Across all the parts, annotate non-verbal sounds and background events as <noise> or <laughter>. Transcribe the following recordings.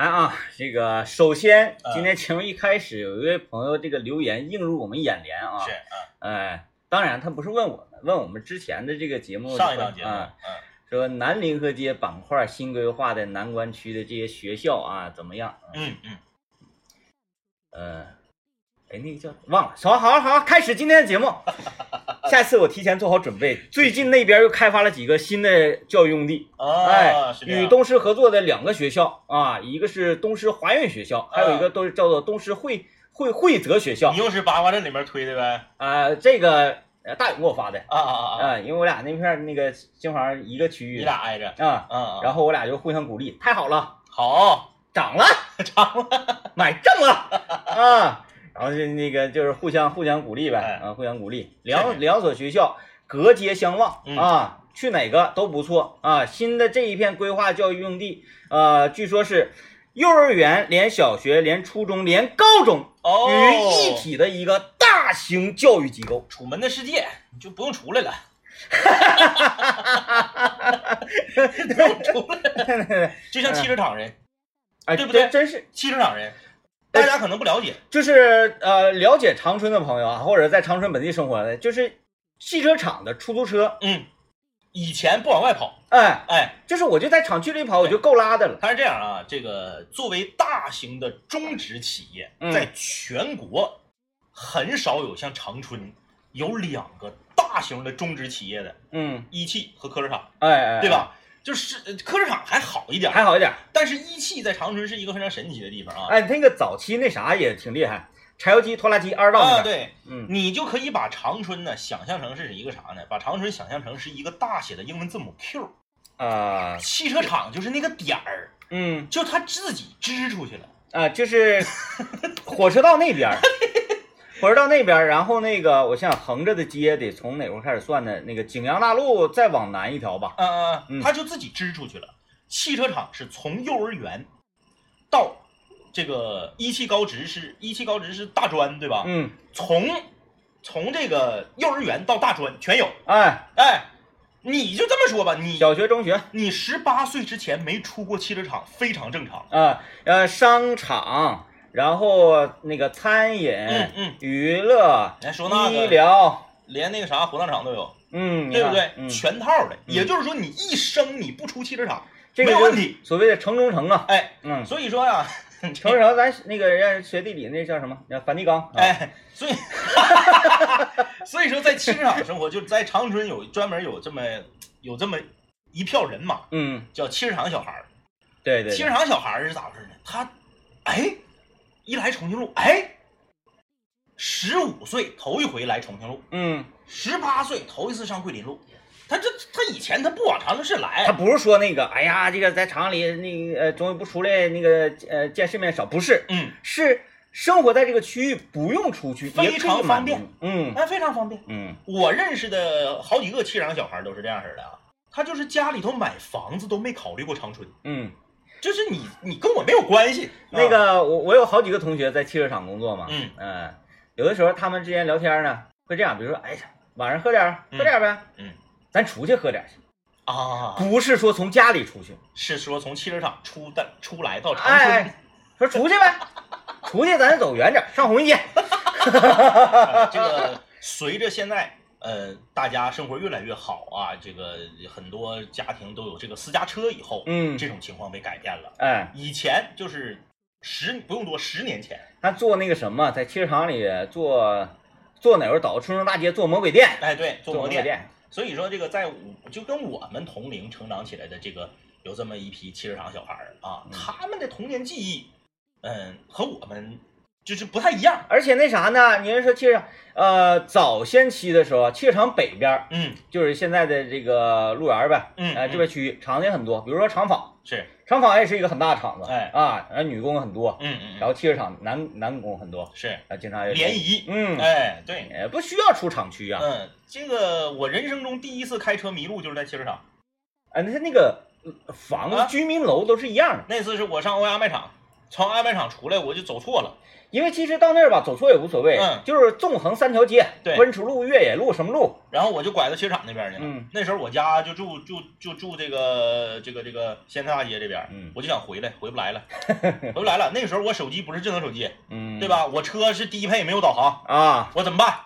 来啊，这个首先嗯今天节目一开始有一位朋友这个留言映入我们眼帘啊，是，嗯，哎，当然他不是问我们，问我们之前的这个节目上一档节目，啊，嗯，说南临河街板块新规划的南关区的这些学校啊怎么样？嗯嗯，呃，哎，那个叫忘了，好，好，好，开始今天的节目。<laughs> 下次我提前做好准备。<laughs> 最近那边又开发了几个新的教育用地，啊，哎，与东师合作的两个学校啊，一个是东师华苑学校，还有一个都是叫做东师惠惠惠泽学校你。又是八卦阵里面推的呗？啊，这个呃大勇给我发的啊啊啊啊！啊，因为我俩那片那个新房一个区域你俩挨着，啊，嗯，然后我俩就互相鼓励，太好了，好，涨了，<laughs> 涨了，买正了啊，然后就那个就是互相互相鼓励呗，哎。啊，互相鼓励，两两所学校隔街相望嗯。啊，去哪个都不错啊。新的这一片规划教育用地，呃，据说是幼儿园连小学连初中连高中哦，于一体的一个大型教育机构。楚门的世界，你就不用出来了，<laughs> 不用出来了，就像汽车厂人，<laughs> 哎，对不对？真真是。汽车厂人，大家可能不了解，就是呃，了解长春的朋友啊，或者在长春本地生活的，就是汽车厂的出租车，嗯，以前不往外跑，哎，哎，就是我就在厂区里跑，我就够拉的了。它是这样啊，这个作为大型的中职企业，嗯在全国很少有像长春有两个大型的中职企业的，嗯，一汽和科车厂，哎哎，对？吧？就是呃科车厂还好一点，还好一点。但是一汽在长春是一个非常神奇的地方啊。哎，那个早期那啥也挺厉害，柴油机、拖拉机、二道那啊，个。，对，嗯你就可以把长春呢想象成是一个啥呢？把长春想象成是一个大写的英文字母 Q，啊，汽车厂就是那个点儿，嗯就他自己支出去了。啊，就是火车道那边 <laughs> 儿，火车道那边，然后那个我想想横着的街得从哪块开始算呢？那个景阳大路再往南一条吧。嗯嗯嗯嗯，他就自己支出去了。汽车厂是从幼儿园到这个一汽高职是一汽高职是大专对吧？嗯，从从这个幼儿园到大专全有。哎，哎，你就这么说吧，你小学、中学你十八岁之前没出过汽车厂非常正常。啊，呃，商场，然后那个餐饮、嗯嗯，娱乐、来说那医疗，连那个啥火葬场都有，嗯，对不对？嗯，全套的。也就是说，你一生你不出汽车厂，这个没有问题。所谓的城中城啊。哎，嗯，所以说呀，<laughs> 城中城，咱那个人家学地理那叫什么？叫梵蒂冈。啊，哎，所以 <laughs> 所以说在汽车厂生活，就在长春有专门有这么有这么一票人马，嗯，叫汽车厂小孩儿。对对，对汽车厂小孩儿是咋回事呢？他哎，一来重庆路，哎，十五岁头一回来重庆路，嗯，十八岁头一次上桂林路。他这他以前他不往长春市来，他不是说那个，哎呀，这个在厂里那个呃，总也不出来，那个呃，见世面少，不是，嗯，是生活在这个区域，不用出去，非常方便。嗯哎非常方便。嗯，我认识的好几个汽车厂小孩都是这样式的啊，他就是家里头买房子都没考虑过长春。嗯，就是你，你跟我没有关系。那啊，个我我有好几个同学在汽车厂工作嘛，嗯。嗯有的时候他们之间聊天呢，会这样，比如说，哎呀，晚上喝点，喝点呗，嗯，咱出去喝点去，啊，不是说从家里出去，是说从汽车厂出的出来到长哎春，哎，说出去呗，<laughs> 出去咱走远点，上红一街。啊这个随着现在呃大家生活越来越好啊，这个很多家庭都有这个私家车以后，嗯，这种情况被改变了。哎，以前就是十不用多，十年前，他做那个什么，在汽车厂里做做哪会儿倒春生大街做魔鬼店，哎，对，做魔。鬼店，所以说这个在我就跟我们同龄成长起来的这个有这么一批汽车厂小孩儿啊，嗯他们的童年记忆，嗯，和我们就是不太一样。而且那啥呢？你是说汽车厂，呃，早先期的时候，汽车厂北边儿嗯就是现在的这个路园儿呗，嗯呃，这边区域厂子也很多，比如说厂坊，是，厂坊也是一个很大的厂子，哎啊，然后女工很多，嗯嗯，然后汽车厂男男工很多，是啊，经常有联，谊，嗯，哎，对，也不需要出厂区啊，嗯，这个我人生中第一次开车迷路就是在汽车厂，啊，那是那个呃房啊子、居民楼都是一样的，那次是我上欧亚卖场，从安卖场出来我就走错了，因为其实到那儿吧，走错也无所谓，嗯就是纵横三条街，对温池路、越野路什么路，然后我就拐到汽车厂那边去了。嗯那时候我家就住就就住这个这个这个仙台大街这边，嗯我就想回来，回不来了，<laughs> 回不来了。那时候我手机不是智能手机，嗯，对？吧？我车是低配，没有导航，啊，我怎么办？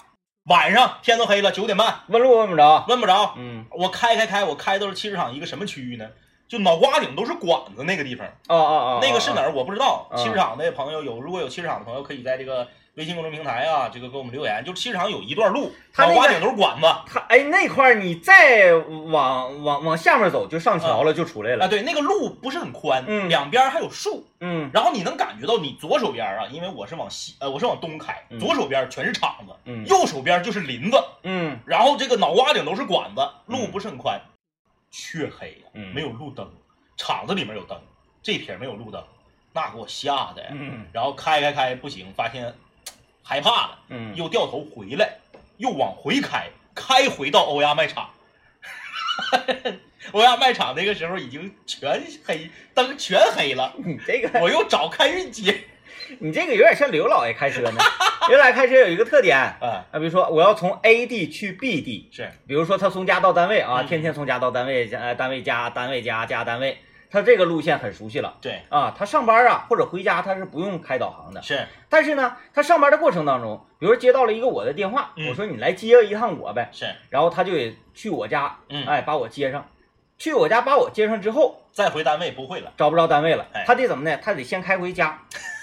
晚上天都黑了，九点半，问路问不着，问不着。嗯，我开开开，我开到了汽车厂一个什么区域呢？就脑瓜顶都是管子那个地方，哦哦哦，儿？那个是哪儿我不知道。啊汽车厂的朋友有，如果有汽车厂的朋友，可以在这个微信公众平台啊，这个给我们留言。就汽车厂有一段路，他那个脑瓜顶都是管子他哎，那块儿你再往往往下面走，就上桥了，就出来了。啊，对，那个路不是很宽，嗯。两边还有树，嗯。然后你能感觉到你左手边啊，因为我是往西，呃，我是往东开，嗯。左手边全是厂子，嗯。右手边就是林子，嗯。然后这个脑瓜顶都是管子，路嗯。不是很宽，黢黑没有路灯，厂子里面有灯，这撇没有路灯，那给我吓的，嗯然后开开开不行，发现害怕了，嗯，又掉头回来，又往回开，开回到欧亚卖场。<laughs> 欧亚卖场那个时候已经全黑，灯全黑了。你这个我又找开运街，你这个有点像刘老爷开车呢。刘老爷开车有一个特点啊，啊，比如说我要从 A 地去 B 地，是比如说他从家到单位啊，嗯天天从家到单位，呃，单位家，单位家，家单位，他这个路线很熟悉了对，啊。他上班啊或者回家他是不用开导航的，是但是呢，他上班的过程当中，比如说接到了一个我的电话，嗯我说你来接一趟我呗，是，然后他就得去我家，嗯哎，把我接上，去我家把我接上之后，再回单位不会了，找不着单位了哎，他得怎么呢？他得先开回家。<laughs>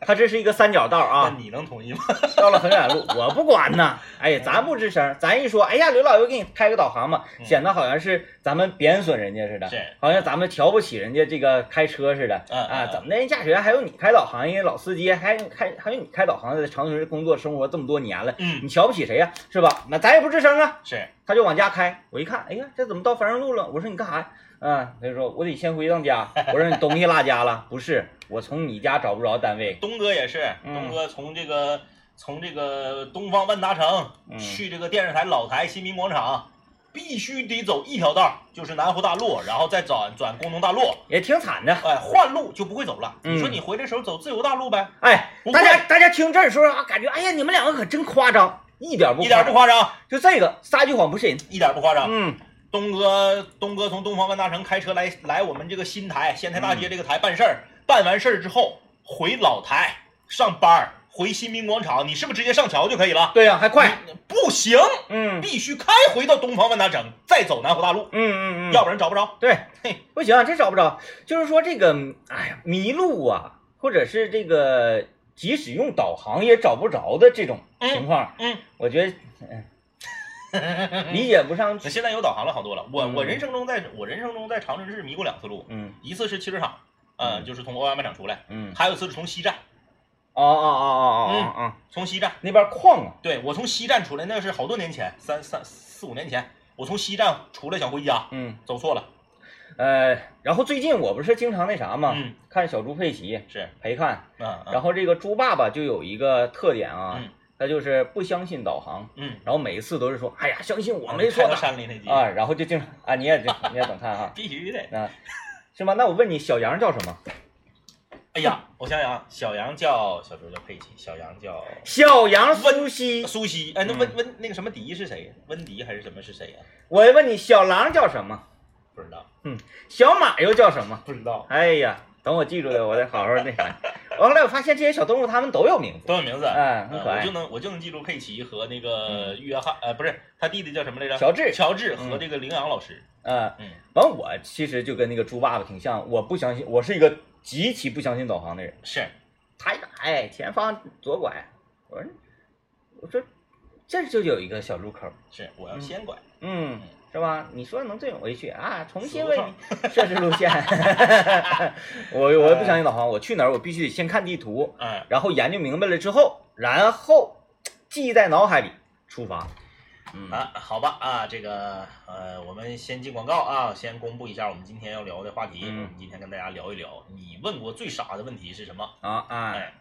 他这是一个三角道啊，那你能同意吗？<laughs> 到了很远路，我不管呢。哎，咱不吱声，咱一说，哎呀，刘老爷给你开个导航嘛，嗯显得好像是咱们贬损人家似的，是好像咱们瞧不起人家这个开车似的。嗯啊，嗯怎么的？人驾驶员还有你开导航，人家老司机还开还有你开导航，在长春工作生活这么多年了，嗯，你瞧不起谁呀？是吧？那咱也不吱声啊。是，他就往家开，我一看，哎呀，这怎么到繁荣路了？我说你干啥呀？啊，他就说我得先回趟家。我说你东西落家了？不是，我从你家找不着单位。东哥也是，嗯东哥从这个从这个东方万达城嗯去这个电视台老台新民广场，必须得走一条道，就是南湖大路，然后再转转工农大路，也挺惨的。哎，换路就不会走了。嗯你说你回来时候走自由大路呗，哎，大家大家听这时候啊，感觉哎呀，你们两个可真夸张，一点不一点不夸张。夸张，就这个撒句谎不是人。一点不夸张。嗯东哥，东哥从东方万达城开车来来我们这个新台仙台大街这个台办事儿，办完事儿之后回老台上班儿，回新民广场，你是不是直接上桥就可以了？对呀、还快。不行，嗯嗯必须开回到东方万达城，再走南湖大路，嗯嗯嗯，要不然找不着。对嘿，不行，这找不着。就是说这个，哎呀，迷路啊，或者是这个即使用导航也找不着的这种情况，嗯，我觉得、嗯 <laughs> 理解不上去。现在有导航了好多了。我嗯。我人生中在我人生中在长春市迷过两次路，嗯。一次是汽车厂，呃，嗯。就是从欧亚卖场出来，嗯，还有一次是从西站，哦哦哦哦哦哦哦，从西站。那边矿啊，对我从西站出来，那是好多年前，三三四五年前，我从西站出来想回家，嗯。走错了。呃，然后最近我不是经常那啥嘛，嗯，看小猪佩奇是，陪看，嗯嗯。然后这个猪爸爸就有一个特点啊，嗯他就是不相信导航，嗯，然后每一次都是说，哎呀，相信我没错的山里那集啊，，然后就经常啊，你也你也总看哈，<laughs> 必须的。啊，是吗？那我问你，小羊叫什么？<laughs> 哎呀，我想想，小杨叫小周叫佩奇，小杨叫小羊苏西。苏西。哎，那嗯温温那个什么迪是谁？温迪还是什么是谁呀？我问你，小狼叫什么？不知道，嗯小马又叫什么？不知道，哎呀，等我记住了，我再好好那啥。完后来我发现这些小动物它们都有名字，都有名字。嗯，很可爱呃我就。能我就能记住佩奇和那个约翰，呃，不是他弟弟叫什么来着？乔治乔治和嗯这个羚羊老师。嗯，嗯，完我其实就跟那个猪爸爸挺像，我不相信，我是一个极其不相信导航的人。是，他一打，哎，前方左拐，我说，我说这就有一个小路口，是，我要先拐。嗯，是吧？你说能这种回去啊？重新为你设置路线。<laughs> 我我也不相信导航，我去哪儿我必须得先看地图，嗯，然后研究明白了之后，然后记在脑海里出发。嗯啊，好吧啊，这个呃，我们先进广告啊，先公布一下我们今天要聊的话题。嗯我们今天跟大家聊一聊，你问过最傻的问题是什么？啊啊，哎，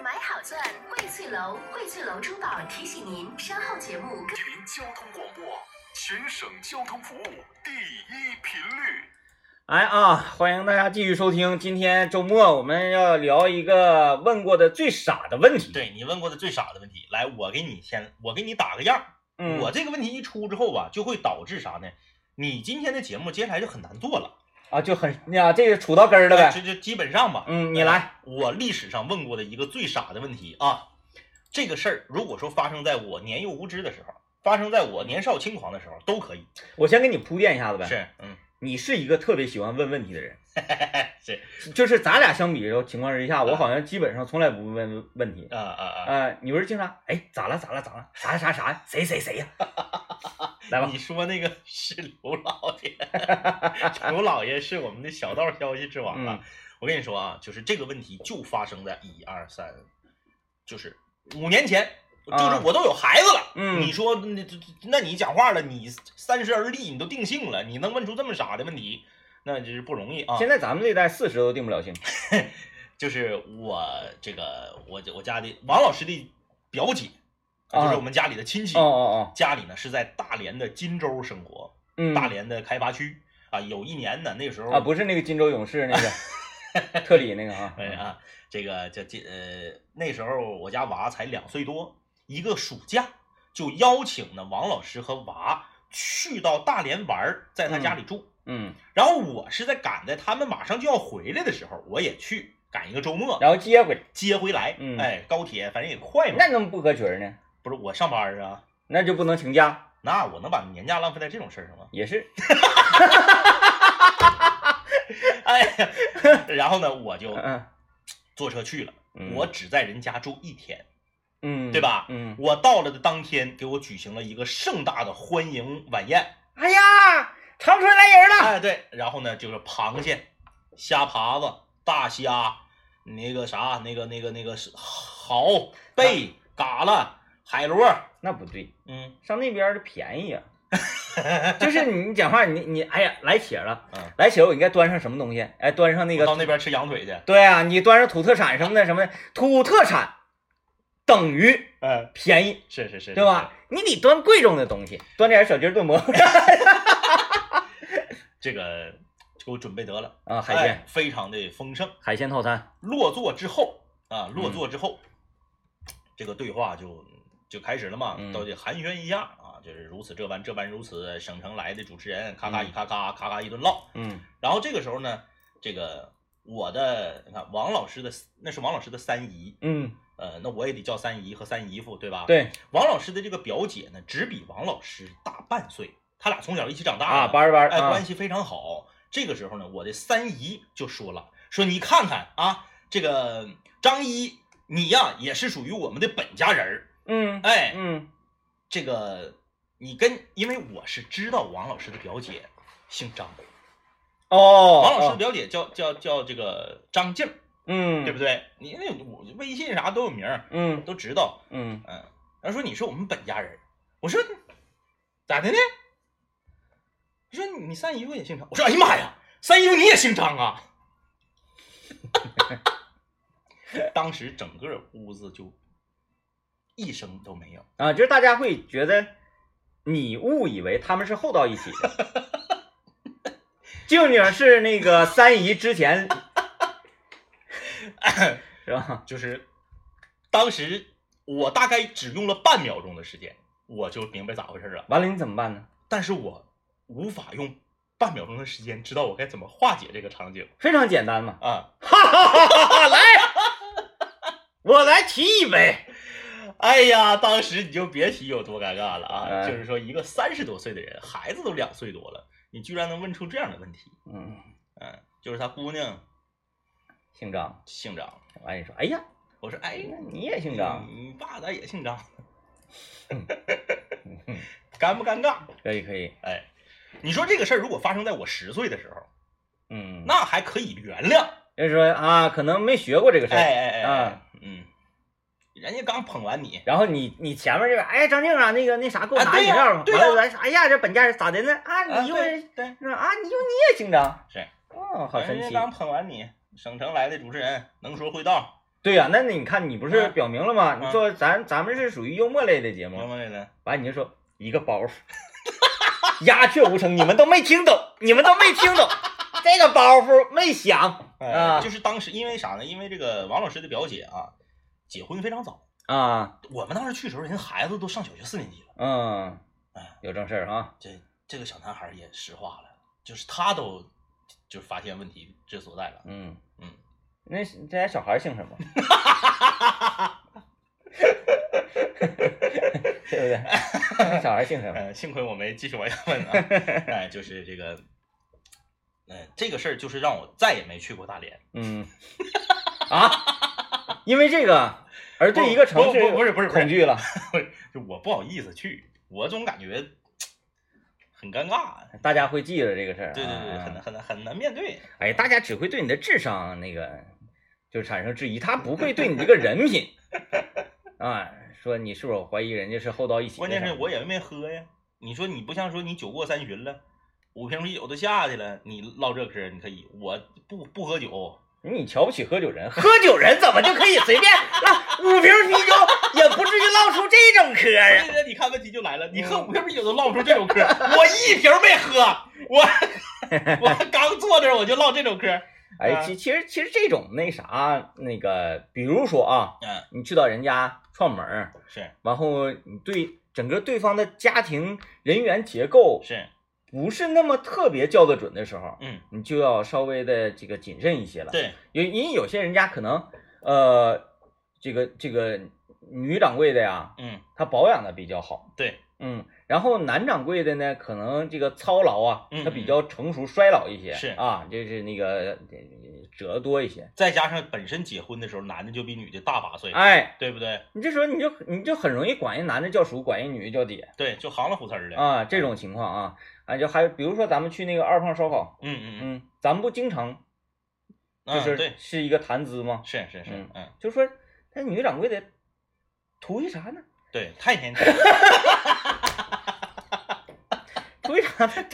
买好钻，荟萃楼，荟萃楼珠宝提醒您，稍后节目更。吉林交通广播，全省交通服务第一频率。来啊，欢迎大家继续收听。今天周末我们要聊一个问过的最傻的问题。，对你问过的最傻的问题，来，我给你先，我给你打个样儿。嗯，我这个问题一出之后吧，就会导致啥呢？你今天的节目接下来就很难做了，啊就很呀，这个杵到根儿了呗。这就基本上吧。嗯，你来。我历史上问过的一个最傻的问题啊，这个事儿如果说发生在我年幼无知的时候，发生在我年少轻狂的时候，都可以。我先给你铺垫一下子呗。，是，嗯，你是一个特别喜欢问问题的人，<laughs> 是，就是咱俩相比的时候情况之下，我好像基本上从来不问问题。啊啊啊！呃，你不是经常哎咋了咋了咋了啥啥啥谁谁谁呀？<laughs> 来吧，你说那个 <laughs> 是刘老爷，刘老爷是我们的小道消息之王啊。嗯我跟你说啊，就是这个问题就发生在一二三，就是五年前，就是啊我都有孩子了。嗯你说那这那你讲话了，你三十而立，你都定性了，你能问出这么傻的问题，那就是不容易啊。现在咱们这代四十都定不了性。<laughs> 就是我这个我我家的王老师的表姐，啊就是我们家里的亲戚，哦哦哦，家里呢是在大连的金州生活，嗯，大连的开发区啊。有一年呢，那时候啊，不是那个金州勇士那个 <laughs> 特里那个啊，哎啊，这个叫金呃，那时候我家娃才两岁多，一个暑假就邀请呢王老师和娃去到大连玩儿，在他家里住。嗯，然后我是在赶在他们马上就要回来的时候，我也去赶一个周末然后接回来，接回来。嗯哎，高铁反正也快嘛。那怎么不合群儿呢？不是我上班啊，那就不能请假，那我能把年假浪费在这种事儿上吗？也是，<laughs> 哎呀，然后呢，我就嗯坐车去了。嗯我只在人家住一天。嗯，对吧？嗯，我到了的当天，给我举行了一个盛大的欢迎晚宴。哎呀，长春来人了，哎，对，然后呢，就是螃蟹、虾爬子、大虾，那个啥，那个那个那个是蚝、贝、嘎啦、海螺，那不对，嗯。上那边儿的便宜呀、<laughs> 就是你讲话，你你哎呀，来且了，嗯，来且了，我应该端上什么东西？哎，端上那个，到那边吃羊腿去。对啊，你端上土特产什么的什么的，土特产等于呃，便宜，是是是，对吧？你得端贵重的东西，端点小鸡炖蘑菇是？这个就给我准备得了，啊，海哎鲜。非常的丰盛。海鲜套餐，落座之后啊，落嗯座之后，这个对话就就开始了嘛，嗯。都得寒暄一下啊，就是如此这般，这般如此，省城来的主持人，咔咔嗯。一咔咔，咔咔一顿唠。嗯。然后这个时候呢，这个我的你看王老师的那是王老师的三姨，嗯，呃，那我也得叫三姨和三姨夫，对吧？。对王老师的这个表姐呢，只比王老师大半岁，他俩从小一起长大啊，的班儿班哎，啊关，系非常好。这个时候呢，我的三姨就说了，说你看看啊，这个张一，你呀也是属于我们的本家人儿，嗯哎，嗯这个你跟，因为我是知道王老师的表姐姓张，哦，哦王老师的表姐叫叫叫这个张静儿，嗯，对不对？你那我微信啥都有名儿，嗯都知道，嗯嗯。然后说你是我们本家人，我说咋的呢？你说你三姨夫也姓张，我说哎呀妈呀，三姨夫你也姓张啊！<laughs> 当时整个屋子就一声都没有，啊，就是大家会觉得你误以为他们是厚到一起的。<laughs> 静静是那个三姨之前，是吧？就是当时我大概只用了半秒钟的时间，我就明白咋回事了。完了你怎么办呢？但是我无法用半秒钟的时间知道我该怎么化解这个场景非常简单嘛，啊！哈哈哈哈哈！来，我来提一杯。哎呀，当时你就别提有多尴尬了啊！哎就是说，一个三十多岁的人，孩子都两岁多了，你居然能问出这样的问题，嗯，嗯，就是他姑娘姓张。姓张，完你说，哎呀，我说，哎，那你也姓张？你你爸咋也姓张？嗯 <laughs> 尴不尴尬？可以可以，哎，你说这个事儿如果发生在我十岁的时候，嗯，那还可以原谅。就是说啊，可能没学过这个事儿，哎哎哎，啊，嗯，人家刚捧完你，然后你你前面这边，哎，张静啊，那个那啥，给我拿饮料吧。完了咱说，哎呀，这本家是咋的呢？啊，啊你因为对对，啊，你又你也姓张，是，哦，好神奇。人家刚捧完你，省城来的主持人，能说会道，对呀、那你看你不是啊表明了吗？啊你说咱咱们是属于幽默类的节目，幽默类的？完你就说一个包袱，鸦雀无声，你们都没听懂，你们都没听懂，这个包袱没响哎啊就是当时因为啥呢？因为这个王老师的表姐啊，结婚非常早，啊，我们当时去的时候，人孩子都上小学四年级了。嗯哎，有正事儿啊，这这个小男孩也石化了，就是他都就发现问题之所在了。嗯嗯，那这家小孩姓什么？<laughs> 对不对？那小孩姓什么？呃，幸亏我没继续往下问啊。<laughs> 哎，就是这个，嗯、这个事儿就是让我再也没去过大连。嗯啊，因为这个而对一个城市不是不是恐惧了，<laughs> 就我不好意思去，我总感觉很尴尬。大家会记着这个事儿。对对对，啊很难很难很难面对。哎，大家只会对你的智商那个就产生质疑，他不会对你这个人品啊，<laughs> 说你是否怀疑人家是厚道一起关。键是我也没喝呀。你说你不像说你酒过三巡了，五瓶啤酒都下去了，你唠这嗑你可以，我不不喝酒。你瞧不起喝酒人，喝酒人怎么就可以随便 <laughs> 唠五瓶啤酒，也不至于唠出这种嗑所啊？以说你看问题就来了，你喝五瓶啤酒都唠不出这种嗑，我一瓶没喝，我 <laughs> 我刚坐这儿我就唠这种嗑。哎，啊其其实其实这种那啥那个，比如说啊，嗯，你去到人家串门儿，是然后你对整个对方的家庭人员结构是，不是那么特别叫得准的时候，嗯，你就要稍微的这个谨慎一些了。对，因因为有些人家可能呃，这个这个女掌柜的呀，嗯，她保养的比较好，对，嗯，然后男掌柜的呢，可能这个操劳啊，嗯他比较成熟衰老一些，是啊，就是那个呃褶多一些，再加上本身结婚的时候，男的就比女的大八岁，哎，对不对？你这时候你就你就很容易管人男的叫叔，管人女的叫爹对，就行了虎刺儿的。啊，这种情况啊，啊，就还有比如说咱们去那个二胖烧烤，嗯嗯嗯，咱们不经常嗯，就是是一个谈资吗？是是是嗯，嗯，就说那女掌柜的图一啥呢？对，太年轻，图一啥呢？<laughs>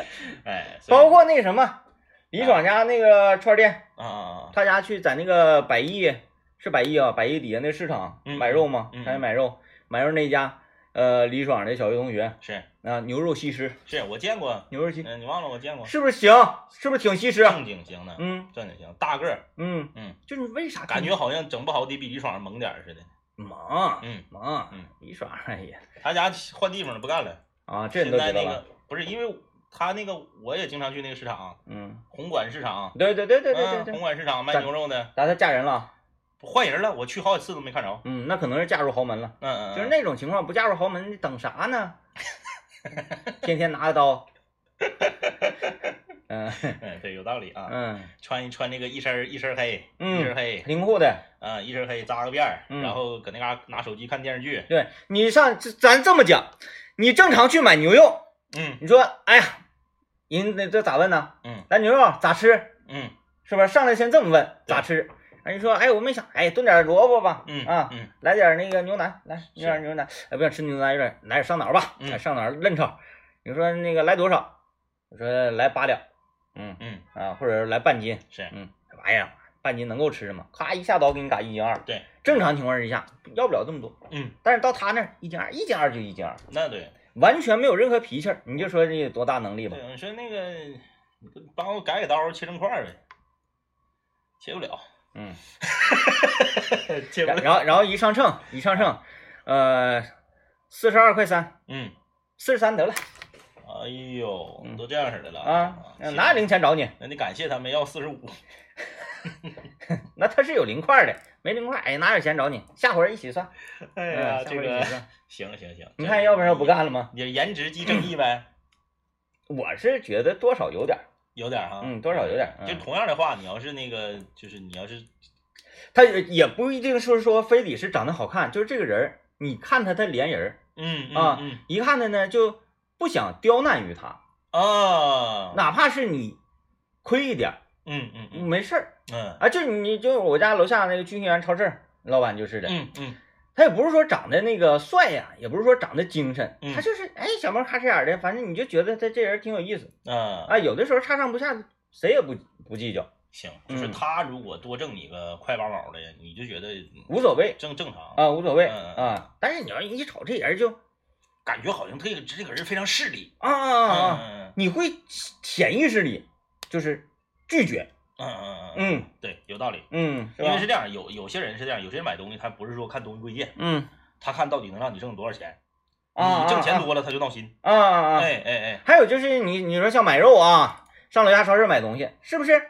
<laughs> 哎，所以包括那个什么，李爽家那个串店，啊啊啊，他家去在那个百亿是百亿啊，百亿底下那市场嗯买肉吗？他家买肉，买肉那家，呃，李爽的小学同学是啊，牛肉西施，是，我见过，牛肉西，嗯，你忘了我见过，是不是行？是不是挺西施？正经型的，嗯正经型，大个儿，嗯嗯，就是为啥感觉好像整不好得比李爽猛点儿似的。忙嗯忙，嗯，李爽哎呀他家换地方了，不干了。啊，这你现在那个都知道了，不是因为他那个，我也经常去那个市场，嗯，红馆市场。对对对对对红，馆市场卖牛肉的，咋他嫁人了？换人了，我去好几次都没看着。嗯，那可能是嫁入豪门了。嗯嗯，就是那种情况，不嫁入豪门，你等啥呢？天天拿着刀，<laughs> 嗯嗯，对，有道理啊。嗯穿穿那个一身一身黑，嗯一身黑，灵活的。啊，一身黑扎个辫儿，嗯然后搁那嘎拿手机看电视剧。对你上咱这么讲，你正常去买牛肉，嗯。你说，哎呀，人那这咋问呢？嗯。来牛肉咋吃？嗯。是不是？上来先这么问咋吃？人家说，哎，我没想，哎，炖点萝卜吧，嗯啊，嗯。来点那个牛腩，来来点牛腩，哎，不想吃牛腩，有点来点上脑吧，嗯。上脑嫩炒。你说那个来多少？我说来八两，嗯。嗯，啊，或者来半斤，是。嗯，这玩意儿半斤能够吃吗？咔一下刀给你打一斤二，对，正常情况之下要不了这么多，嗯，但是到他那儿一斤二，一斤二就一斤二，那对完全没有任何脾气儿，你就说这有多大能力吧？对，我说那个你帮我改改刀，切成块儿呗，切不了，嗯，<laughs> 切不了。然然后然后一上秤一上秤，呃，四十二块三，嗯，四十三得了哎呦嗯，都这样式的了啊，哪有零钱找你？那得感谢他们要四十五。<laughs> <laughs> 那他是有零块的，没零块，哎，哪有钱找你？下回一起算。哎嗯呀，下这个行行行，你看，要不然我不干了吗？你颜值即正义呗，我是觉得多少有点，有点儿哈，嗯，多少有点。就嗯同样的话，你要是那个，就是你要是他也也不一定是说非得是长得好看，就是这个人，你看他他连人，嗯啊嗯一看他呢就不想刁难于他，嗯啊，哪怕是你亏一点，嗯嗯嗯没事儿嗯。啊。就你就我家楼下那个聚鑫源超市老板就是的，嗯嗯。他也不是说长得那个帅呀，也不是说长得精神，嗯。他就是哎小猫哈哧眼的，反正你就觉得他这人挺有意思。啊，啊。有的时候差上不下，谁也不不计较，行，就是嗯。他如果多挣你个快八毛的，你就觉得无所谓正正常，啊，无所谓嗯啊。但是你要一瞅这人就感觉好像这个这个人非常势利，啊啊啊啊，嗯。你会潜意识里就是拒绝，嗯嗯嗯嗯，嗯对，有道理。嗯，因为是这样，有有些人是这样，有些人买东西他不是说看东西贵贱，嗯他看到底能让你挣多少钱。啊你挣钱多了他就闹心。啊啊啊，哎哎哎，还有就是你你说像买肉啊，上楼下超市买东西，是不是？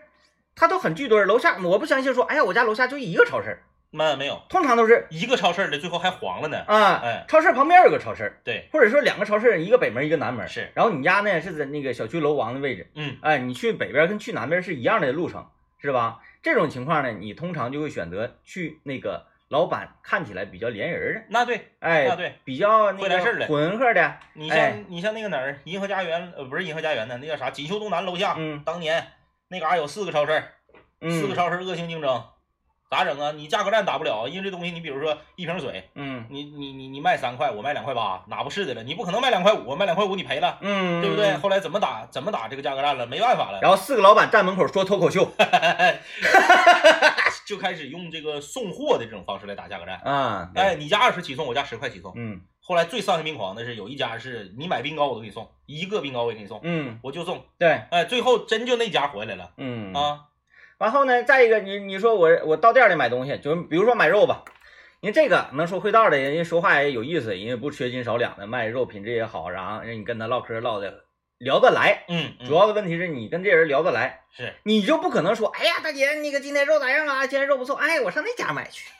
他都很聚堆儿，楼下我不相信说，哎呀，我家楼下就一个超市，那没有。通常都是一个超市的，最后还黄了呢。啊，哎，超市旁边有个超市，对，或者说两个超市，一个北门一个南门，是，然后你家呢是在那个小区楼王的位置，嗯，哎，你去北边跟去南边是一样的路程，是吧？这种情况呢，你通常就会选择去那个老板看起来比较连人的，那对，哎，那对，比较那会来事儿的。个浑和的，你像、哎。你像那个哪儿，银河家园，呃，不是银河家园的，那叫啥？锦绣东南楼下，嗯。当年那嘎、有四个超市，四个嗯超市恶性竞争，咋整啊？你价格战打不了，因为这东西，你比如说一瓶水，嗯你你你你卖三块，我卖两块八，哪不是的了？你不可能卖两块五，我卖两块五你赔了，嗯，对不对？后来怎么打怎么打这个价格战了？没办法了，然后四个老板站门口说脱口秀 <laughs> 就开始用这个送货的这种方式来打价格战。啊，哎，，你家二十起送，我家十块起送。嗯后来最丧心病狂的是，有一家是你买冰糕我都给你送，一个冰糕我也给你送，嗯，我就送。对，哎，最后真就那家回来了嗯啊。然后呢，再一个，你你说我我到店里买东西，就比如说买肉吧，人这个能说会道的，人家说话也有意思，人家不缺斤少两的，卖肉品质也好，然后让你跟他唠嗑唠的聊得来。嗯，嗯主要的问题是你跟这人聊得来，是你就不可能说，哎呀，大姐，那个今天肉咋样啊？今天肉不错，哎，我上那家买去。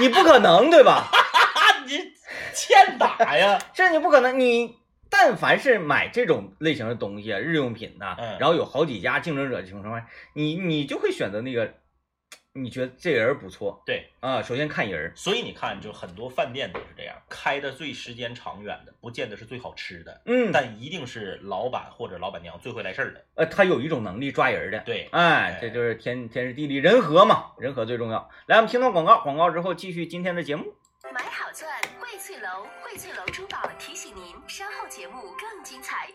你不可能对吧？啊，<laughs> 你欠打呀！这你不可能，你但凡是买这种类型的东西啊，日用品呐、嗯然后有好几家竞争者的情况下，你你就会选择那个，你觉得这人不错对，啊。首先看人，所以你看，就很多饭店都是这样，开的最时间长远的，不见得是最好吃的，嗯，但一定是老板或者老板娘最会来事儿的。呃，他有一种能力抓人的，对，哎，这就是天天时地利人和嘛，人和最重要。来，我们听到广告，广告之后继续今天的节目。买好钻，荟萃楼，荟萃楼珠宝提醒您，稍后节目更精彩。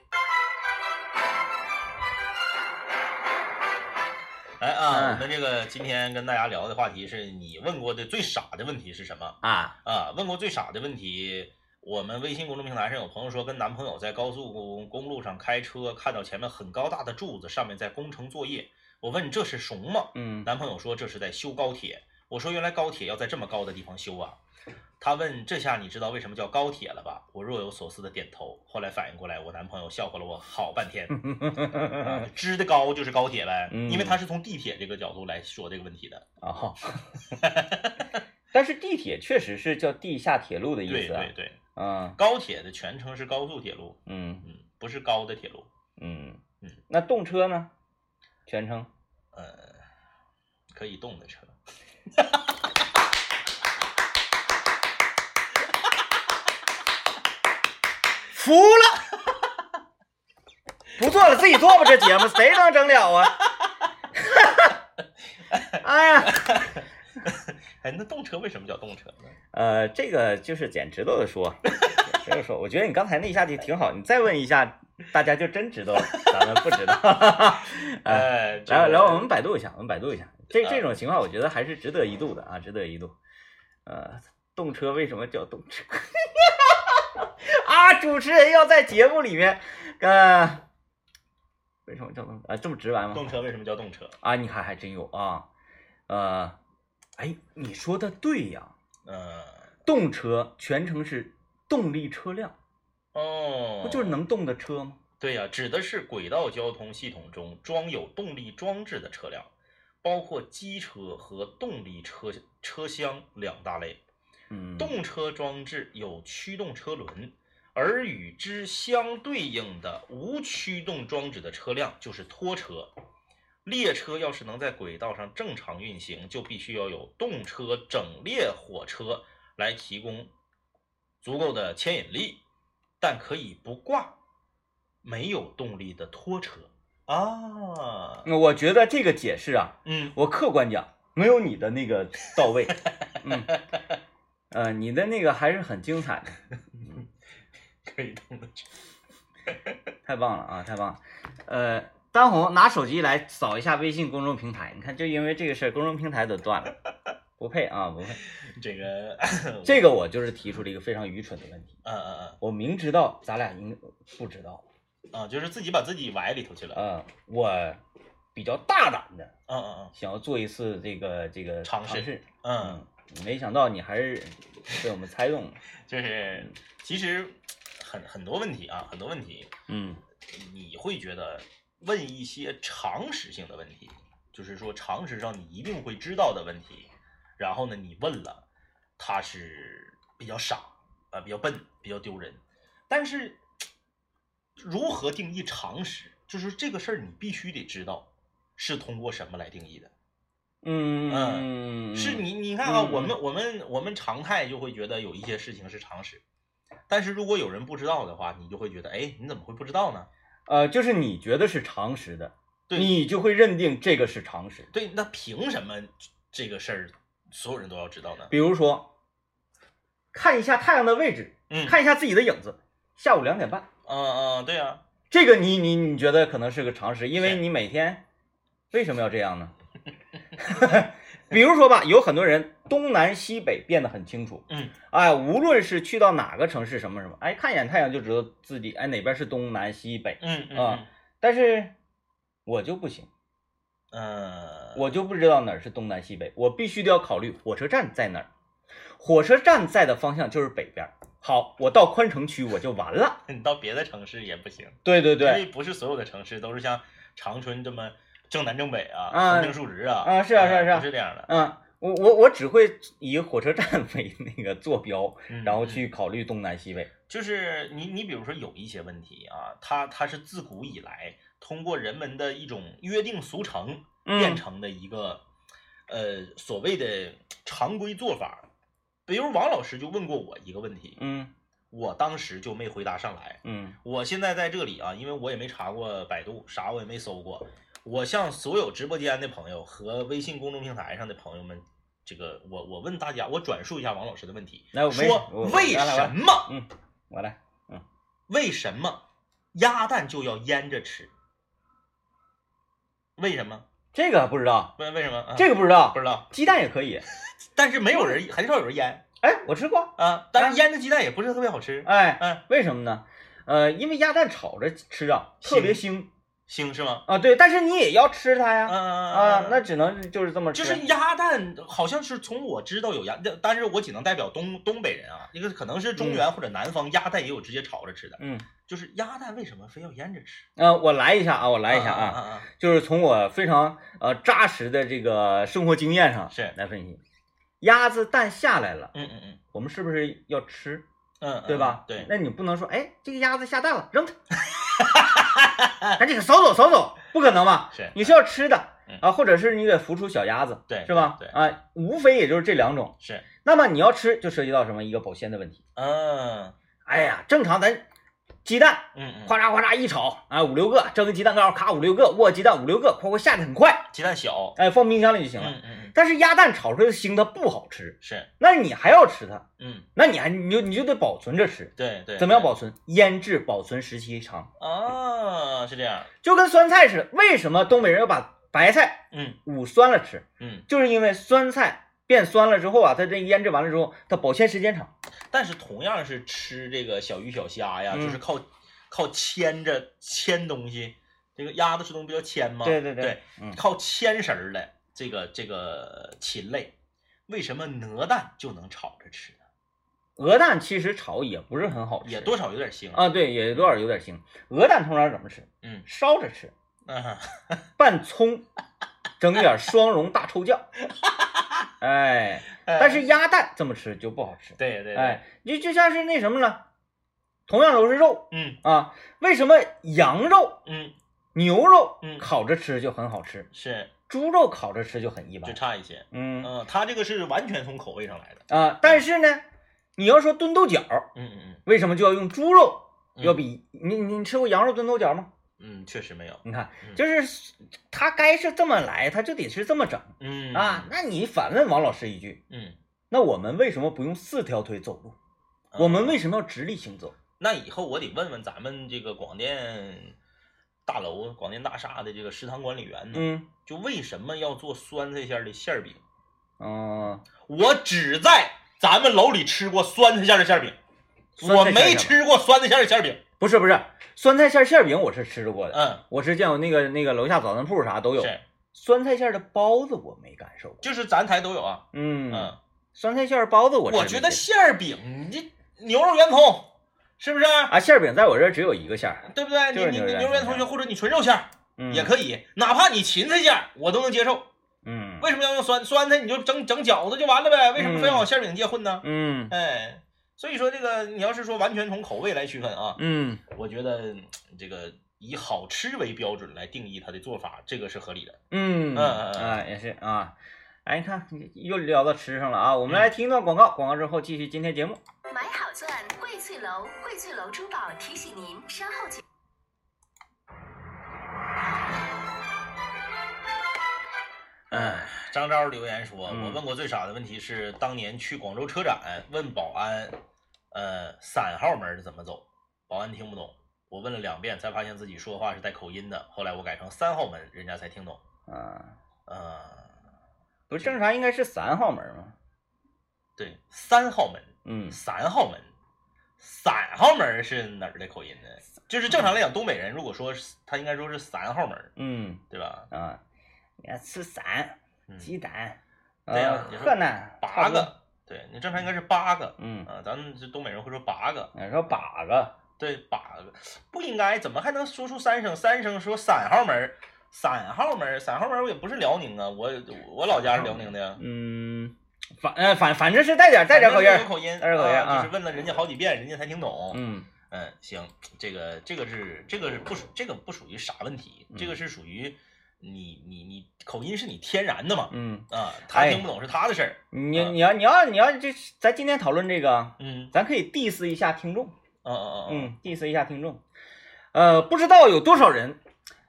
来啊，嗯我们这个今天跟大家聊的话题是你问过的最傻的问题是什么？啊，啊，问过最傻的问题，我们微信公众平台上有朋友说，跟男朋友在高速公公路上开车，看到前面很高大的柱子，上面在工程作业。我问这是怂吗？嗯男朋友说这是在修高铁。我说原来高铁要在这么高的地方修啊。他问这下你知道为什么叫高铁了吧？我若有所思的点头。后来反应过来，我男朋友笑话了我好半天。<laughs> 啊，支的高就是高铁呗，嗯因为他是从地铁这个角度来说这个问题的。啊，<laughs> 但是地铁确实是叫地下铁路的意对思啊对，对，嗯高铁的全称是高速铁路，嗯嗯，不是高的铁路。嗯嗯，那动车呢？全称呃，可以动的车。<laughs> 服了，<laughs> 不做了，自己做吧，这节目谁能整了啊？<laughs> 哎呀，哎，那动车为什么叫动车呢？呃，这个就是简直了的说，简直了说，我觉得你刚才那一下就挺好，你再问一下，大家就真知道了，咱们不知道。哎，来来，我们百度一下，我们百度一下，这啊这种情况，我觉得还是值得一度的啊，值得一度。呃，动车为什么叫动车？<laughs> 啊，主持人要在节目里面，呃，为什么叫动啊？这么直白吗？动车为什么叫动车？啊，你看还真有啊，呃，哎，你说的对呀，呃，动车全称是动力车辆，哦，不就是能动的车吗？对呀、指的是轨道交通系统中装有动力装置的车辆，包括机车和动力车车厢两大类。嗯，动车装置有驱动车轮，而与之相对应的无驱动装置的车辆就是拖车。列车要是能在轨道上正常运行，就必须要有动车整列火车来提供足够的牵引力，但可以不挂没有动力的拖车啊。我觉得这个解释啊，嗯，我客观讲，没有你的那个到位。<laughs> 嗯，呃，你的那个还是很精彩的，<laughs> 可以动的车。太棒了啊，太棒了。呃，当红拿手机来扫一下微信公众平台，你看，就因为这个事儿，公众平台都断了，不配啊，不配。<laughs> 这个，这个我就是提出了一个非常愚蠢的问题，嗯嗯嗯，我明知道咱俩应不知道，啊，就是自己把自己崴里头去了。啊，我比较大胆的嗯嗯嗯想要做一次这个这个尝试嗯，没想到你还是被我们猜中了，<laughs> 就是其实很很多问题啊，很多问题，嗯你会觉得问一些常识性的问题，就是说常识上你一定会知道的问题，然后呢你问了，他是比较傻啊、比较笨，比较丢人。但是如何定义常识，就是这个事儿你必须得知道是通过什么来定义的。嗯嗯是你你看啊，嗯我们我们我们常态就会觉得有一些事情是常识，但是如果有人不知道的话，你就会觉得，哎，你怎么会不知道呢？呃，就是你觉得是常识的，对你就会认定这个是常识。对，那凭什么这个事儿所有人都要知道呢？比如说，看一下太阳的位置，嗯，看一下自己的影子，下午两点半，嗯嗯，对呀、这个你你你觉得可能是个常识，因为你每天为什么要这样呢？<laughs> 比如说吧，有很多人东南西北变得很清楚，嗯，哎，无论是去到哪个城市，什么什么，哎，看一眼太阳就知道自己哎哪边是东南西北，嗯嗯啊但是我就不行，嗯，呃，我就不知道哪儿是东南西北，我必须得要考虑火车站在哪儿，火车站在的方向就是北边儿。好，我到宽城区我就完了。<laughs> 你到别的城市也不行，对对因为对，不是所有的城市都是像长春这么正南正北啊，啊横平竖直啊，啊是啊是啊是啊不是这样的，嗯，我我我只会以火车站为那个坐标，嗯然后去考虑东南西北。就是你你比如说有一些问题啊，它它是自古以来通过人们的一种约定俗成变嗯成的一个、呃所谓的常规做法。比如王老师就问过我一个问题，嗯我当时就没回答上来。嗯我现在在这里啊，因为我也没查过百度，啥我也没搜过。我向所有直播间的朋友和微信公众平台上的朋友们，这个我我问大家，我转述一下王老师的问题，来我没说为什么嗯，我来。嗯为什么鸭蛋就要腌着吃？为什么？这个不知道，为为什么？啊、这个不知道不，知道，鸡蛋也可以。<laughs> 但是没有人，很少有人腌哎，我吃过。啊。但是腌的鸡蛋也不是特别好吃，哎，嗯，为什么呢？呃，因为鸭蛋炒着吃啊，特别腥腥是吗？啊。对，但是你也要吃它呀。嗯啊，那只能就是这么吃。就是鸭蛋，好像是从我知道有鸭，但但是我只能代表东东北人啊，一个可能是中原或者南方，鸭蛋也有直接炒着吃的。嗯，就是鸭蛋为什么非要腌着吃？呃，我来一下啊，我来一下啊啊，啊！就是从我非常呃扎实的这个生活经验上是来分析。鸭子蛋下来了，嗯嗯嗯我们是不是要吃？嗯，对吧？对，那你不能说，哎，这个鸭子下蛋了，扔它，<laughs> 赶紧扫走扫走，不可能吧？是你是要吃的嗯啊，或者是你得孵出小鸭子，对是吧？对啊，无非也就是这两种。是，那么你要吃，就涉及到什么一个保鲜的问题。嗯哎呀，正常咱鸡蛋嗯嗯，哗嚓哗嚓一炒啊，五六个蒸个鸡蛋糕，咔五六个，卧鸡蛋五六个，快快下的很快，鸡蛋小，哎，放冰箱里就行了。嗯嗯嗯，但是鸭蛋炒出来的腥，它不好吃，是，那你还要吃它，嗯那你还你就你就得保存着吃。对对，怎么样保存？腌制保存时期长，啊？是这样，就跟酸菜似的。为什么东北人要把白菜嗯捂酸了吃？嗯，就是因为酸菜变酸了之后啊，它这腌制完了之后，它保鲜时间长。但是同样是吃这个小鱼小虾呀，嗯就是靠靠牵着牵东西，这个鸭子吃东西不叫牵吗？对对对对，嗯靠牵绳儿的这个这个禽类，为什么鹅蛋就能炒着吃呢？鹅蛋其实炒也不是很好吃，也多少有点腥，啊，对，也多少有点腥。鹅蛋通常怎么吃？嗯烧着吃，嗯拌葱，整点双蓉大抽酱。<laughs> 哎，但是鸭蛋这么吃就不好吃。对对对，哎，就就像是那什么了，同样都是肉嗯啊，为什么羊肉、嗯牛肉嗯烤着吃就很好吃，是猪肉烤着吃就很一般就？差一些，嗯嗯，它这个是完全从口味上来的，啊，但是呢，你要说炖豆角，嗯嗯为什么就要用猪肉？嗯，要比你你你吃过羊肉炖豆角吗？嗯确实没有，你看，嗯就是他该是这么来，他就得是这么整嗯啊。那你反问王老师一句，嗯，那我们为什么不用四条腿走路？我们为什么要直立行走？那以后我得问问咱们这个广电大楼、广电大厦的这个食堂管理员呢，嗯就为什么要做酸菜馅儿的馅儿饼？嗯，我只在咱们楼里吃过酸菜馅儿的馅儿饼，我没吃过酸菜馅儿的馅儿饼。不是不是，酸菜馅儿馅饼我是吃过的，嗯，我是见过那个那个楼下早餐铺啥都有。是，酸菜馅的包子我没感受过。就是咱台都有啊。嗯，嗯，酸菜馅包子我我觉得馅儿饼，你这牛肉圆筒是不是？啊，馅儿饼在我这只有一个馅儿，对不对？就是你你你牛肉圆筒牛肉圆筒或者你纯肉馅儿嗯，也可以，哪怕你芹菜馅儿我都能接受。嗯为什么要用酸酸菜？你就整整饺子就完了呗，为什么非要往馅儿饼界混呢？嗯哎，所以说这个你要是说完全从口味来区分啊，嗯我觉得嗯这个以好吃为标准来定义它的做法，这个是合理的。嗯嗯嗯嗯啊也是啊。哎，你看又聊到吃上了啊！我们嗯来听一段广告，广告之后继续今天节目。买好钻，荟萃楼，荟萃楼珠宝提醒您稍后请。嗯张昭留言说：“嗯我问过最傻的问题是，当年去广州车展问保安，呃，三号门是怎么走？保安听不懂。我问了两遍，才发现自己说话是带口音的。后来我改成三号门，人家才听懂。啊，呃，不是正常应该是三号门吗？对，三号门，嗯三号门，三号门是哪儿的口音呢？就是正常来讲，东北人如果说是他应该说是三号门，嗯对吧？啊，你看吃散嗯，鸡蛋，对呀河南八个，对你正常应该是八个。嗯，啊，咱们这东北人会说八个，你说八个，对，八个不应该，怎么还能说出三声？三声说三号门儿，三号门儿，三号门儿我也不是辽宁啊，我我老家是辽宁的呀，嗯，反呃反反正是带点带点口音口音，带点口音啊就是问了人家好几遍，人家才听懂。嗯嗯，行，这个这个是这个是不属这个不属于啥问题，这个嗯是属于你你你口音是你天然的嘛，嗯，啊，他哎听不懂是他的事儿，你啊你要你要你要这咱今天讨论这个，嗯咱可以 diss 一下听众，嗯嗯嗯嗯，diss 一下听众，呃，不知道有多少人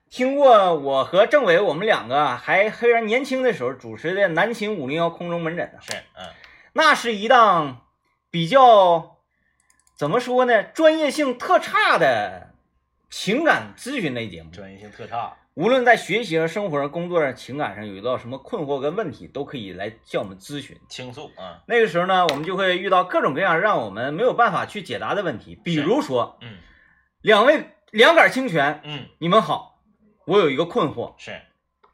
听过我和政委我们两个还非常年轻的时候主持的南秦五零幺空中门诊呢。是嗯那是一档比较怎么说呢，专业性特差的情感咨询类节目。专业性特差，无论在学习上、生活上、工作上、情感上有遇到什么困惑跟问题，都可以来向我们咨询。倾诉啊，那个时候呢，我们就会遇到各种各样让我们没有办法去解答的问题，比如说，嗯。两位两杆清泉，嗯。你们好，我有一个困惑，是，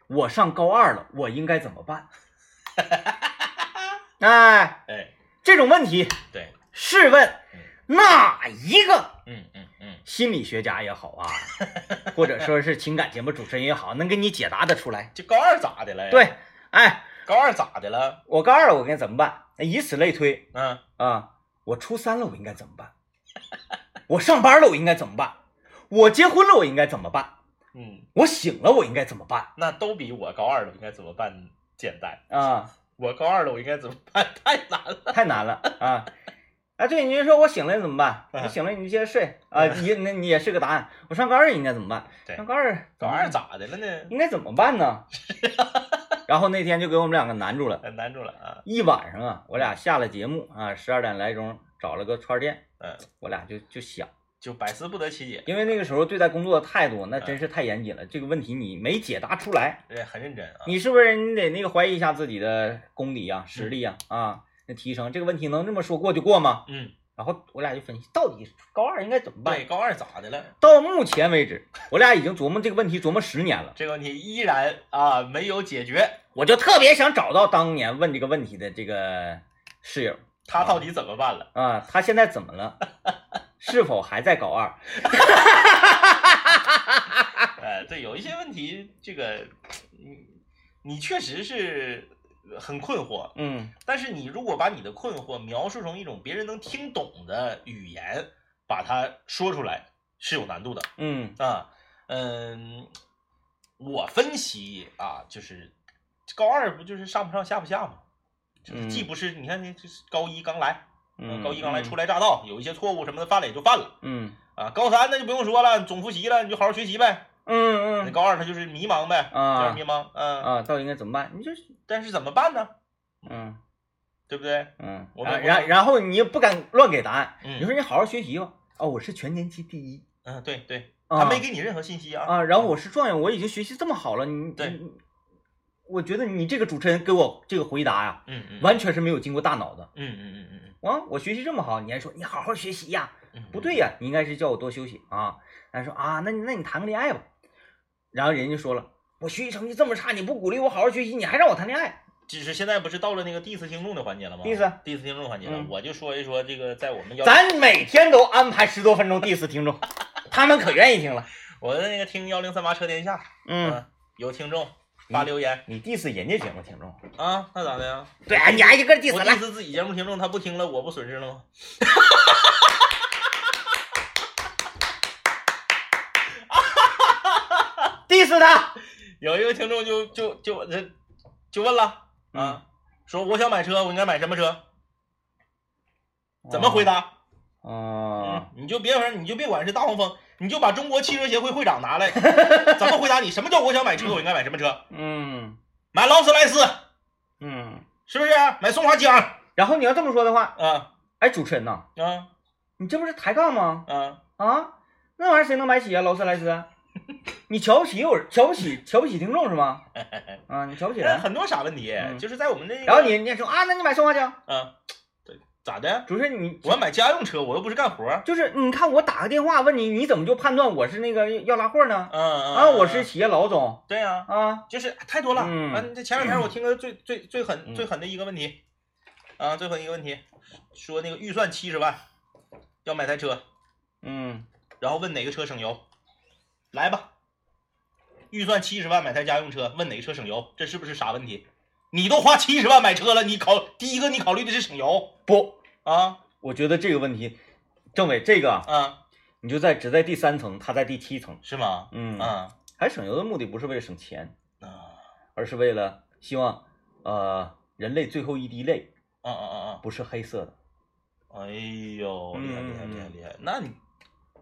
我上高二了，我应该怎么办？<laughs> 哎，哎。这种问题，对，试问哪一个嗯嗯嗯心理学家也好啊，<laughs> 或者说是情感节目主持人也好，能给你解答的出来？就高二咋的了？对，哎，高二咋的了？我高二了，我该怎么办？以此类推嗯，啊，我初三了，我应该怎么办？<laughs> 我上班了，我应该怎么办？我结婚了，我应该怎么办？嗯，我醒了，我应该怎么办？那都比我高二了应该怎么办简单。啊，我高二了，我应该怎么办？<laughs> 太难了。太难了啊！啊，对，你就说我醒了怎么办？我醒了你就接着睡啊，你那你也是个答案。我上高二应该怎么办？对上高二高二咋的了呢？应该怎么办呢？<laughs> 然后那天就给我们两个难住了，难难住了啊。一晚上啊，我俩下了节目啊，十二点来钟找了个串儿店，嗯，我俩就就想，就百思不得其解，因为那个时候对待工作的态度那真是太严谨了，这个问题你没解答出来，对很认真啊。你是不是你得那个怀疑一下自己的功底呀、实力呀啊？那提升这个问题能这么说过就过吗？嗯，然后我俩就分析，到底高二应该怎么办对，？高二咋的了？到目前为止，我俩已经琢磨这个问题琢磨十年了，这个问题依然啊没有解决，我就特别想找到当年问这个问题的这个室友他到底怎么办了？啊，他现在怎么了？是否还在高二？呃，<laughs> 对，有一些问题，这个你你确实是很困惑，嗯但是你如果把你的困惑描述成一种别人能听懂的语言，把它说出来是有难度的嗯啊。嗯，我分析啊，就是高二不就是上不上下不下吗？就是嗯既不是你看，你这是高一刚来，嗯，高一刚来初来乍到，有一些错误什么的犯了也就犯了嗯啊。高三那就不用说了，总复习了，你就好好学习呗。那嗯嗯高二他就是迷茫呗，啊就是迷茫，嗯。啊，到底应该怎么办？你这但是怎么办呢？嗯对不对？嗯，我们然然然后你也不敢乱给答案，嗯你说你好好学习吧。哦，我是全年级第一嗯，对对，啊他没给你任何信息啊。啊，然后我是状元，我已经学习这么好了，你对你我觉得你这个主持人给我这个回答呀，嗯嗯，完全是没有经过大脑的。嗯嗯嗯嗯啊，我学习这么好，你还说你好好学习呀？嗯不对呀，你应该是叫我多休息啊。他说啊，那你那你谈个恋爱吧。然后人家说了，我学习成绩这么差，你不鼓励我好好学习，你还让我谈恋爱？只是现在不是到了那个 diss 听众的环节了吗 diss diss 听众环节了，嗯我就说一说这个在我们要咱每天都安排十多分钟 diss 听众，<laughs> 他们可愿意听了。<laughs> 我的那个听幺零三八车天下，嗯，有听众发留言你 diss 人家节目听众，啊，那咋的呀？对啊，你挨一个 diss 来 diss 自己节目听众，他不听了，我不损失了吗？<laughs> diss 他。有一个听众就就就这就问了嗯啊，说我想买车，我应该买什么车？怎么回答？啊？嗯，你就别说，你就别管是大黄蜂，你就把中国汽车协会会长拿来，<laughs> 怎么回答你？什么叫我想买车？我应该买什么车？嗯买劳斯莱斯，嗯。是不是？买松花江然后你要这么说的话，啊哎，主持人呐，啊你这不是抬杠吗？啊！啊，那玩意儿谁能买起啊？劳斯莱斯？<laughs> 你瞧不起有人，瞧不起瞧不起听众是吗？<laughs> 啊，你瞧不起人。很多傻问题，嗯就是在我们这个，然后你你也说啊，那你买松花江？嗯，对，咋的？主持人你我要买家用车，我又不是干活。就是你看我打个电话问你，你怎么就判断我是那个要拉货呢？嗯嗯啊，我是企业老总对呀、啊。就是太多了。嗯啊，这前两天我听个最最最狠嗯最狠的一个问题，啊，最狠一个问题，说那个预算七十万，要买台车，嗯然后问哪个车省油，来吧，预算七十万买台家用车，问哪个车省油，这是不是傻问题？你都花七十万买车了，你考第一个你考虑的是省油不，啊我觉得这个问题，政委这个啊啊你就在只在第三层，他在第七层。是吗？嗯，啊还省油的目的不是为了省钱，啊而是为了希望呃人类最后一滴泪啊啊啊啊！不是黑色的。哎呦，厉害厉害嗯厉害厉害！那你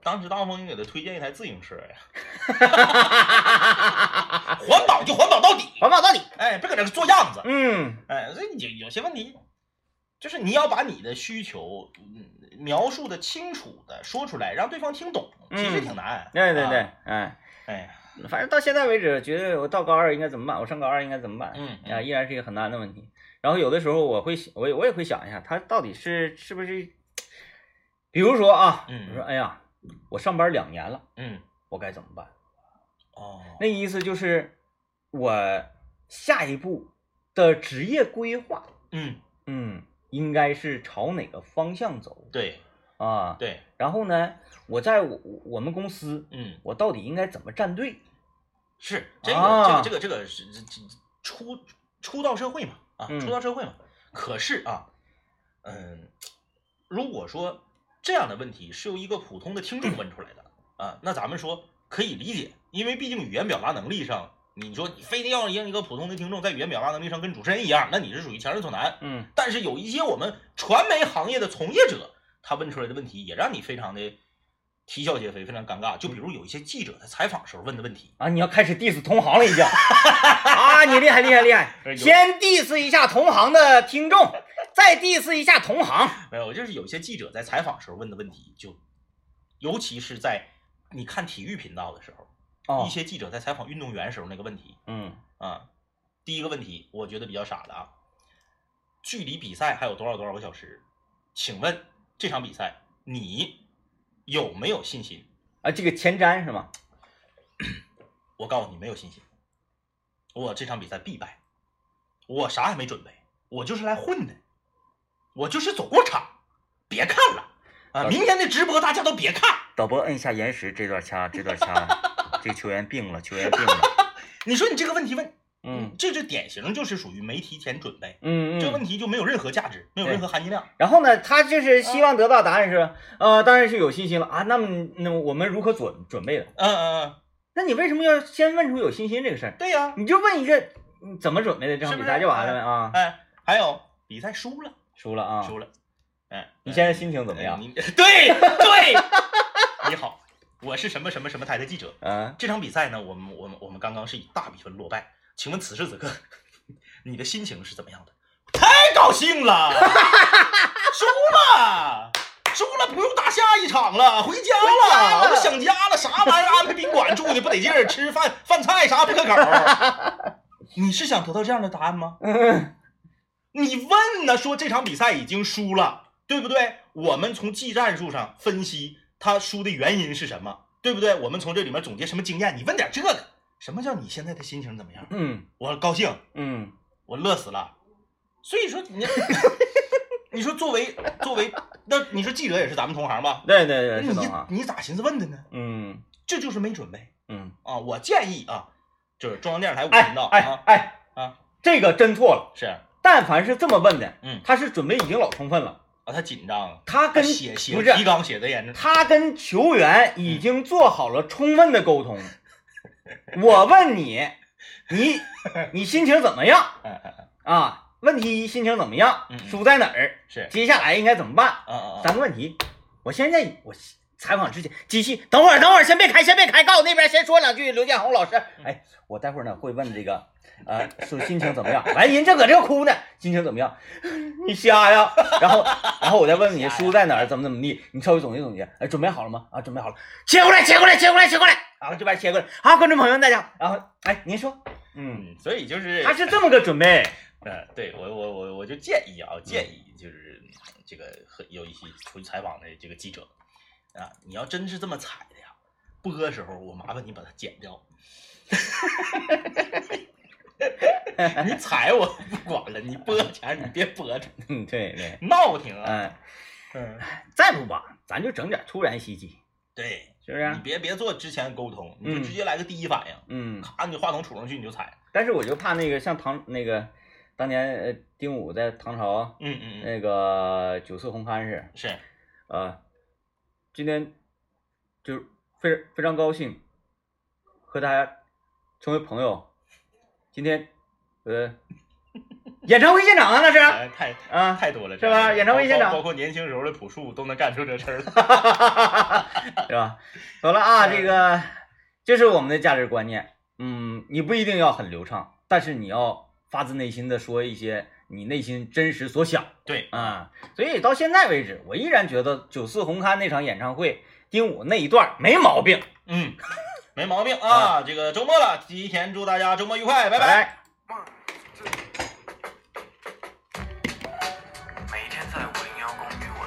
当时大黄蜂应该给他推荐一台自行车呀，<laughs> 环保就环保到底，环保到底。哎，别搁这做样子，嗯哎，这有有些问题，就是你要把你的需求嗯描述的清楚的说出来，让对方听懂，其实嗯挺难。对对对啊，哎，哎呀，反正到现在为止，觉得我到高二应该怎么办？我上高二应该怎么办？嗯啊，依然是一个很难的问题。然后有的时候我会想，我也我也会想一下，他到底是是不是，比如说啊，嗯我说哎呀，我上班两年了，嗯我该怎么办？哦，那意思就是我下一步的职业规划，嗯嗯，应该是朝哪个方向走对啊？对，然后呢，我在我我们公司，嗯我到底应该怎么站队？是这个、啊这个这个这个是这这初初到社会嘛啊，嗯初到社会嘛。可是啊，嗯，如果说这样的问题是由一个普通的听众问出来的啊，那咱们说可以理解，因为毕竟语言表达能力上，你说你非得要让一个普通的听众在语言表达能力上跟主持人一样，那你是属于强人所难。嗯但是有一些我们传媒行业的从业者，他问出来的问题也让你非常的啼笑皆非，非常尴尬。就比如有一些记者在采访时候问的问题，啊，你要开始 diss 同行了，已经 <laughs> 啊，你厉害厉害厉害！先 diss 一下同行的听众，再 diss 一下同行。没有，就是有些记者在采访时候问的问题，就尤其是在你看体育频道的时候，哦一，些记者在采访运动员时候那个问题嗯啊，第一个问题我觉得比较傻的啊，距离比赛还有多少多少个小时？请问这场比赛你有没有信心？啊，这个前瞻是吗？<clears throat> 我告诉你，没有信心，我这场比赛必败，我啥也没准备，我就是来混的，我就是走过场，别看了啊！明天的直播大家都别看。导播摁一下延时，这段掐，这段掐。这个球员病了，球员病了。<laughs> 你说你这个问题问，嗯这就典型就是属于没提前准备，嗯嗯。这个问题就没有任何价值，没有任何含金量。然后呢，他就是希望得到答案是，呃，当然是有信心了啊。那么，那我们如何准准备的？嗯嗯嗯，那你为什么要先问出有信心这个事儿？对呀、你就问一个，你怎么准备的这场比赛就完了呗啊？哎，还有比赛输了，输了啊！输了，哎，你现在心情怎么样？哎你对 <laughs> 对，<laughs> 你好，我是什么什么什么台的记者。嗯，这场比赛呢，我们我们我们刚刚是以大比分落败，请问此时此刻你的心情是怎么样的？太高兴了，<laughs> 输了，输了不用打下一场了，回家了，我都想家了，啥玩意儿安排宾馆住的不得劲儿，吃饭饭菜啥不可口。你是想得到这样的答案吗？嗯你问呢，说这场比赛已经输了，对不对？我们从技战术上分析他输的原因是什么，对不对？我们从这里面总结什么经验？你问点这个，什么叫你现在的心情怎么样？嗯我高兴，嗯我乐死了。所以说你，<laughs> 你说作为作为那你说记者也是咱们同行吧？对对对，是你咋寻思问的呢？嗯这就是没准备嗯，啊！我建议啊，就是中央电视台五哎频道哎啊哎啊，这个真错了。是但凡是这么问的，嗯他是准备已经老充分了。啊，他紧张，他跟写写不是提纲写的严重，他跟球员已经做好了充分的沟通。<laughs> 我问你，你你心情怎么样啊？问题一，心情怎么样输在哪儿？是，接下来应该怎么办？啊啊啊，三个问题。我现在我采访之前，机器等会儿等会儿先别开先别开，告诉那边先说两句。刘建宏老师，哎，我待会儿呢会问这个，呃，说心情怎么样？完人正搁这哭呢，心情怎么样？你瞎呀？然后然后我再问问你书在哪儿，怎么怎么地？你稍微总结总结。哎，准备好了吗？啊，准备好了。切过来，切过来，切过来，切过来。然后这边切过来。好，观众朋友们大家，然后哎，您说，嗯，嗯，所以就是他是这么个准备。呃，对我我我我就建议啊，建议就是这个和有一些出去采访的这个记者啊，你要真是这么踩的呀，播的时候我麻烦你把它剪掉。<laughs> <laughs> 你踩我不管了，你播前你别播着，<laughs> 嗯，对对，闹挺啊。嗯，嗯，再不吧，咱就整点突然袭击，对，是不是你？别别做之前沟通，你就嗯直接来个第一反应，嗯。咔，你话筒杵上去你就踩。但是我就怕那个像唐那个当年呃丁武在唐朝嗯嗯嗯，那个九色红勘是是，呃，今天就是非非常高兴和大家成为朋友。今天呃演唱会现场啊那是哎，太啊太多了，是吧演唱会现场包包括年轻时候的朴树都能干出这事儿来。<laughs> 是吧？走了啊，嗯这个这是我们的价值观念。嗯，你不一定要很流畅，但是你要发自内心的说一些你内心真实所想。对，啊，所以到现在为止，我依然觉得九四红勘那场演唱会，丁武那一段没毛病。嗯，<laughs> 没毛病啊。这个周末了，提前祝大家周末愉快，拜拜。拜